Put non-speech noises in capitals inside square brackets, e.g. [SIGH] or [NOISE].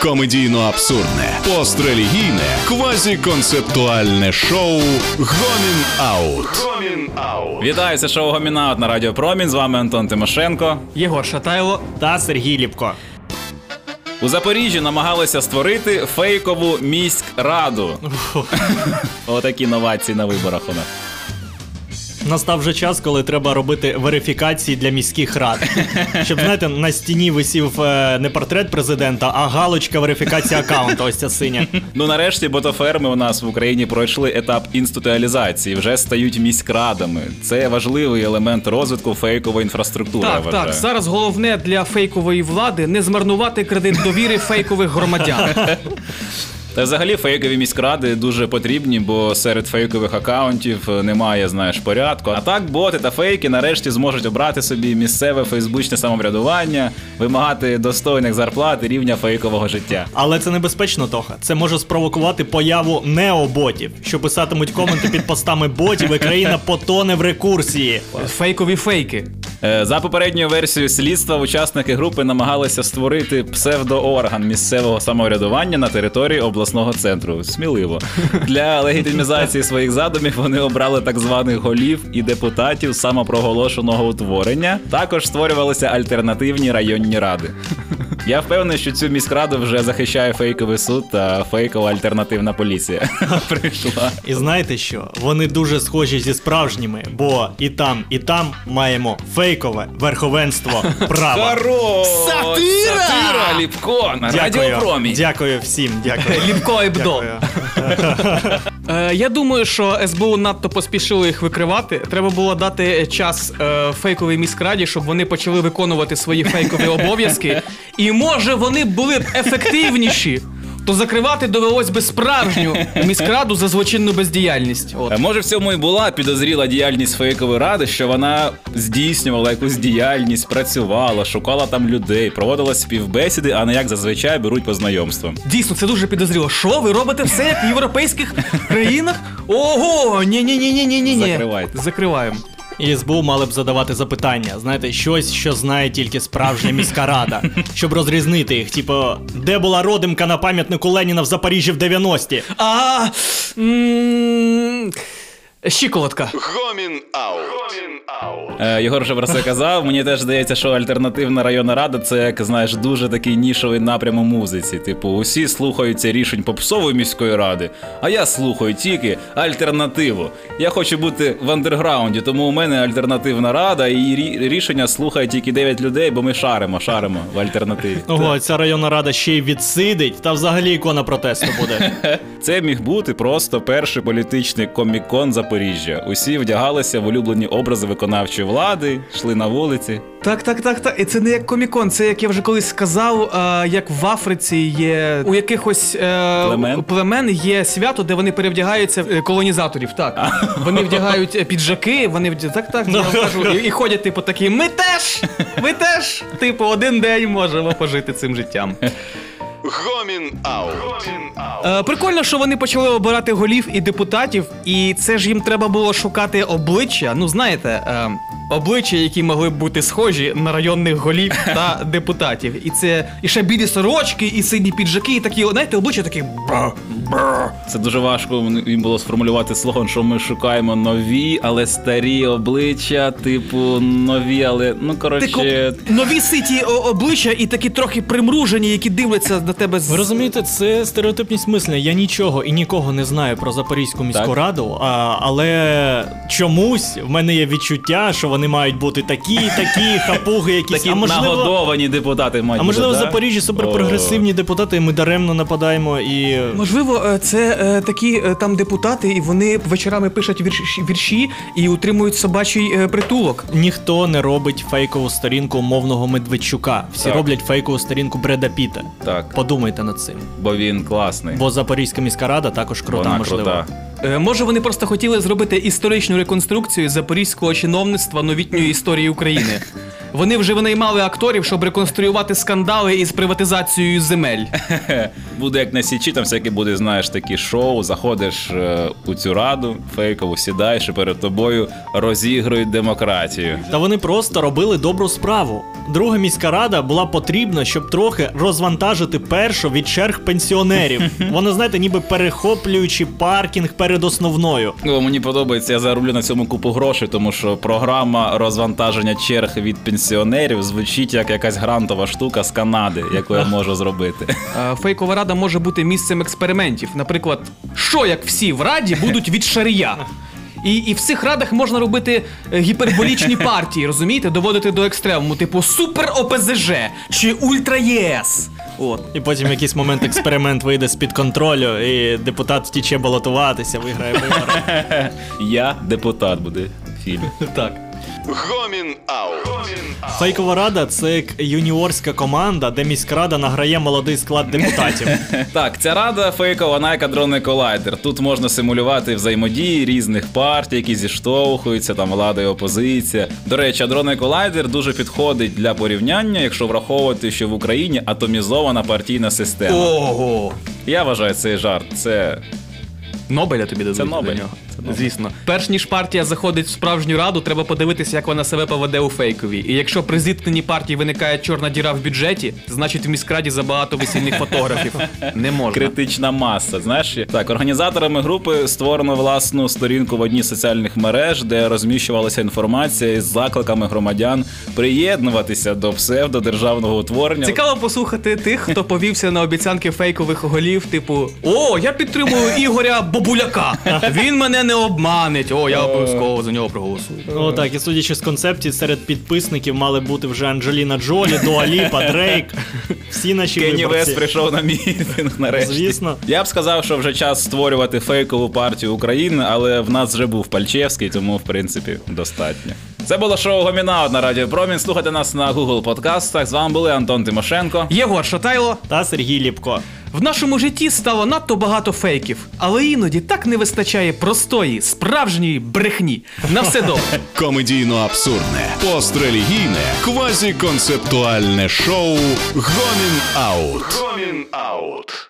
комедійно-абсурдне, пострелігійне, квазіконцептуальне шоу Гомін Аут. Гомін Аут. Вітаю, це шоу Гомінаут на Радіо Промінь. З вами Антон Тимошенко. Єгор Шатайло та Сергій Ліпко. У Запоріжжі намагалися створити фейкову міськраду. Отакі новації на виборах у нас. Настав вже час, коли треба робити верифікації для міських рад. Щоб знаєте, на стіні висів е, не портрет президента, а галочка верифікації аккаунту. Ось ця синя. Ну нарешті ботоферми у нас в Україні пройшли етап інституалізації, вже стають міськрадами. Це важливий елемент розвитку фейкової інфраструктури. Так, вважаю. так. Зараз головне для фейкової влади не змарнувати кредит довіри фейкових громадян. [LAUGHS] Та взагалі фейкові міськради дуже потрібні, бо серед фейкових акаунтів немає, знаєш, порядку. А так боти та фейки нарешті зможуть обрати собі місцеве фейсбучне самоврядування, вимагати достойних зарплат і рівня фейкового життя. Але це небезпечно, Тоха. Це може спровокувати появу необотів, що писатимуть коменти під постами ботів, і країна потоне в рекурсії. Фейкові фейки. Е, За попередньою версією слідства, учасники групи намагалися створити псевдоорган місцевого самоврядування на території обласного центру. Сміливо для легітимізації своїх задумів вони обрали так званих голів і депутатів самопроголошеного утворення. Також створювалися альтернативні районні ради. Я впевнений, що цю міськраду вже захищає фейковий суд та фейкова альтернативна поліція. [LAUGHS] Прийшла. І знаєте що? Вони дуже схожі зі справжніми, бо і там, і там маємо фейкове верховенство права. Сатира! Сатира, Ліпко! На Дякую. радіопромінь. Дякую всім, дякую. Ліпко і бдо. Е, я думаю, що СБУ надто поспішило їх викривати. Треба було дати час е, фейковій міськраді, щоб вони почали виконувати свої фейкові обов'язки. І може вони були б ефективніші. То закривати довелось би справжню [LAUGHS] міськраду за злочинну бездіяльність. От. Е, Може, в цьому і була підозріла діяльність фейкової ради, що вона здійснювала якусь діяльність, працювала, шукала там людей, проводила співбесіди, а не як зазвичай беруть по знайомствам. Дійсно, це дуже підозріло. Що ви робите все як в європейських країнах? Ого! ні ні ні ні ні ні Закривайте. Закриваємо. І СБУ мали б задавати запитання, знаєте, щось, що знає тільки справжня міська рада, щоб розрізнити їх. Типу, де була родимка на пам'ятнику Леніна в Запоріжжі в 90-ті? А. Щиколотка. Гомін Аут. Гомін Аут. Е, Єгор вже про це казав. Мені теж здається, що альтернативна районна рада це як знаєш дуже такий нішовий напрям у музиці. Типу, усі слухаються рішень попсової міської ради, а я слухаю тільки альтернативу. Я хочу бути в андерграунді, тому у мене альтернативна рада, і рішення слухає тільки 9 людей, бо ми шаримо, шаримо в альтернативі. Ого, ця районна рада ще й відсидить, та взагалі ікона протесту буде. [LAUGHS] Це міг бути просто перший політичний комікон Запоріжжя. Усі вдягалися в улюблені образи виконавчої влади, йшли на вулиці. Так, так, так, так. І це не як комікон, це як я вже колись сказав, е, як в Африці є у якихось е, Племен? племен є свято, де вони перевдягаються в е, колонізаторів. Так. Вони вдягають е, піджаки, вони вдя... так, так, я вам кажу, і, і ходять, типу, такі, ми теж! Ми теж, типу, один день можемо пожити цим життям. Гомін Аут. Е, прикольно, що вони почали обирати голів і депутатів, і це ж їм треба було шукати обличчя. Ну, знаєте, е, обличчя, які могли б бути схожі на районних голів та [LAUGHS] депутатів. І це і ще білі сорочки, і сині піджаки, і такі, знаєте, обличчя такі. Це дуже важко їм було сформулювати слоган, що ми шукаємо нові, але старі обличчя, типу нові, але ну коротше. Тако, нові ситі обличчя і такі трохи примружені, які дивляться на тебе з. Ви розумієте, це стереотипність мислення. Я нічого і нікого не знаю про Запорізьку міську Так. раду, а, але чомусь в мене є відчуття, що вони мають бути такі, такі хапуги, якісь Такі а можливо. нагодовані депутати мають А можливо, в? Запоріжжі суперпрогресивні депутати, і ми даремно нападаємо і. Можливо, е, це е, такі е, там депутати, і вони вечорами пишуть вірші, вірші і утримують собачий е, притулок. Ніхто не робить фейкову сторінку умовного Медведчука. Всі Так. роблять фейкову сторінку Бреда Піта. Так, Подумайте над цим. бо він класний. Бо Запорізька міська рада також крута, Вона можливо. крута. Е, Може, вони просто хотіли зробити історичну реконструкцію запорізького чиновництва новітньої історії України. [LAUGHS] Вони вже винаймали акторів, щоб реконструювати скандали із приватизацією земель. [LAUGHS] Буде як на січі, там всякі буде, знаєш, такі шоу. Заходиш е, у цю раду, фейкову сідаєш і перед тобою розігрують демократію. Та вони просто робили добру справу. Друга міська рада була потрібна, щоб трохи розвантажити першу від черг пенсіонерів. [LAUGHS] Вони, знаєте, ніби перехоплюючи паркінг перед основною. Ну, мені подобається, я зароблю на цьому купу грошей, тому що програма розвантаження черг від пенсіонерів звучить як якась грантова штука з Канади, яку я можу зробити. Е, Фейкова рада може бути місцем експериментів. Наприклад, що як всі в раді будуть від шарія. І, і в цих радах можна робити е, гіперболічні партії, розумієте? Доводити до екстремуму, типу Супер ОПЗЖ чи Ультра ЄС. От. І потім в якийсь момент експеримент вийде з-під контролю, і депутат втіче балотуватися, виграє вибори. Я депутат буде фільм. Так. Гомін Аут. Фейкова рада це як юніорська команда, де міськрада награє молодий склад депутатів. [LAUGHS] Так, ця рада фейкова, адронний колайдер. Тут можна симулювати взаємодії різних партій, які зіштовхуються, там влада і опозиція. До речі, адронний колайдер дуже підходить для порівняння, якщо враховувати, що в Україні атомізована партійна система. Ого! Я вважаю цей жарт. Це Нобеля тобі дадуть Це Нобель. за нього. Звісно. Перш ніж партія заходить в справжню раду, треба подивитися, як вона себе поведе у фейковій. І якщо при зіткненні партії виникає чорна діра в бюджеті, значить в міськраді забагато весільних фотографів. [LAUGHS] Не можна. критична маса. Знаєш, так, організаторами групи створено власну сторінку в одній з соціальних мереж, де розміщувалася інформація із закликами громадян приєднуватися до псевдодержавного утворення. Цікаво послухати тих, хто повівся на обіцянки фейкових голів, типу: О, я підтримую Ігоря Бобуляка. Він мене не обманить. О, я обов'язково за нього проголосую. О, так, і судячи з концепції, серед підписників мали бути вже Анджеліна Джолі, Дуа Ліпа, [LAUGHS] Дрейк. Всі наші Кенні Вест виборці. прийшов на мітинг нарешті. Звісно. Я б сказав, що вже час створювати фейкову партію України, але в нас вже був Пальчевський, тому в принципі достатньо. Це було шоу Гомінаут на Радіо Промінь. Слухайте нас на Google подкастах. З вами були Антон Тимошенко. Єгор Шатайло. Та Сергій Ліпко. В нашому житті стало надто багато фейків, але іноді так не вистачає простої, справжньої брехні. На все добре. [LAUGHS] Комедійно абсурдне, пострелігійне, квазіконцептуальне шоу Гомін Аут. Гомін Аут.